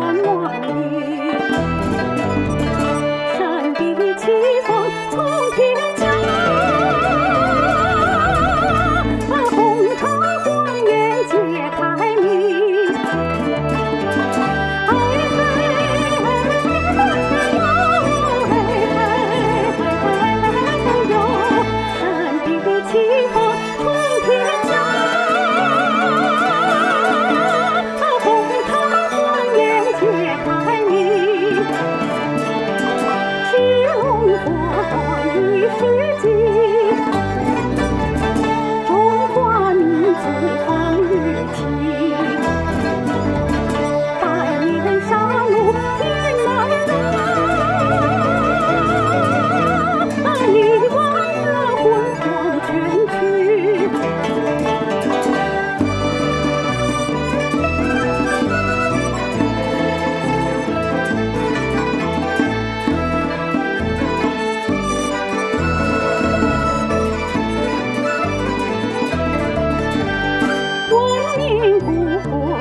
Một Của.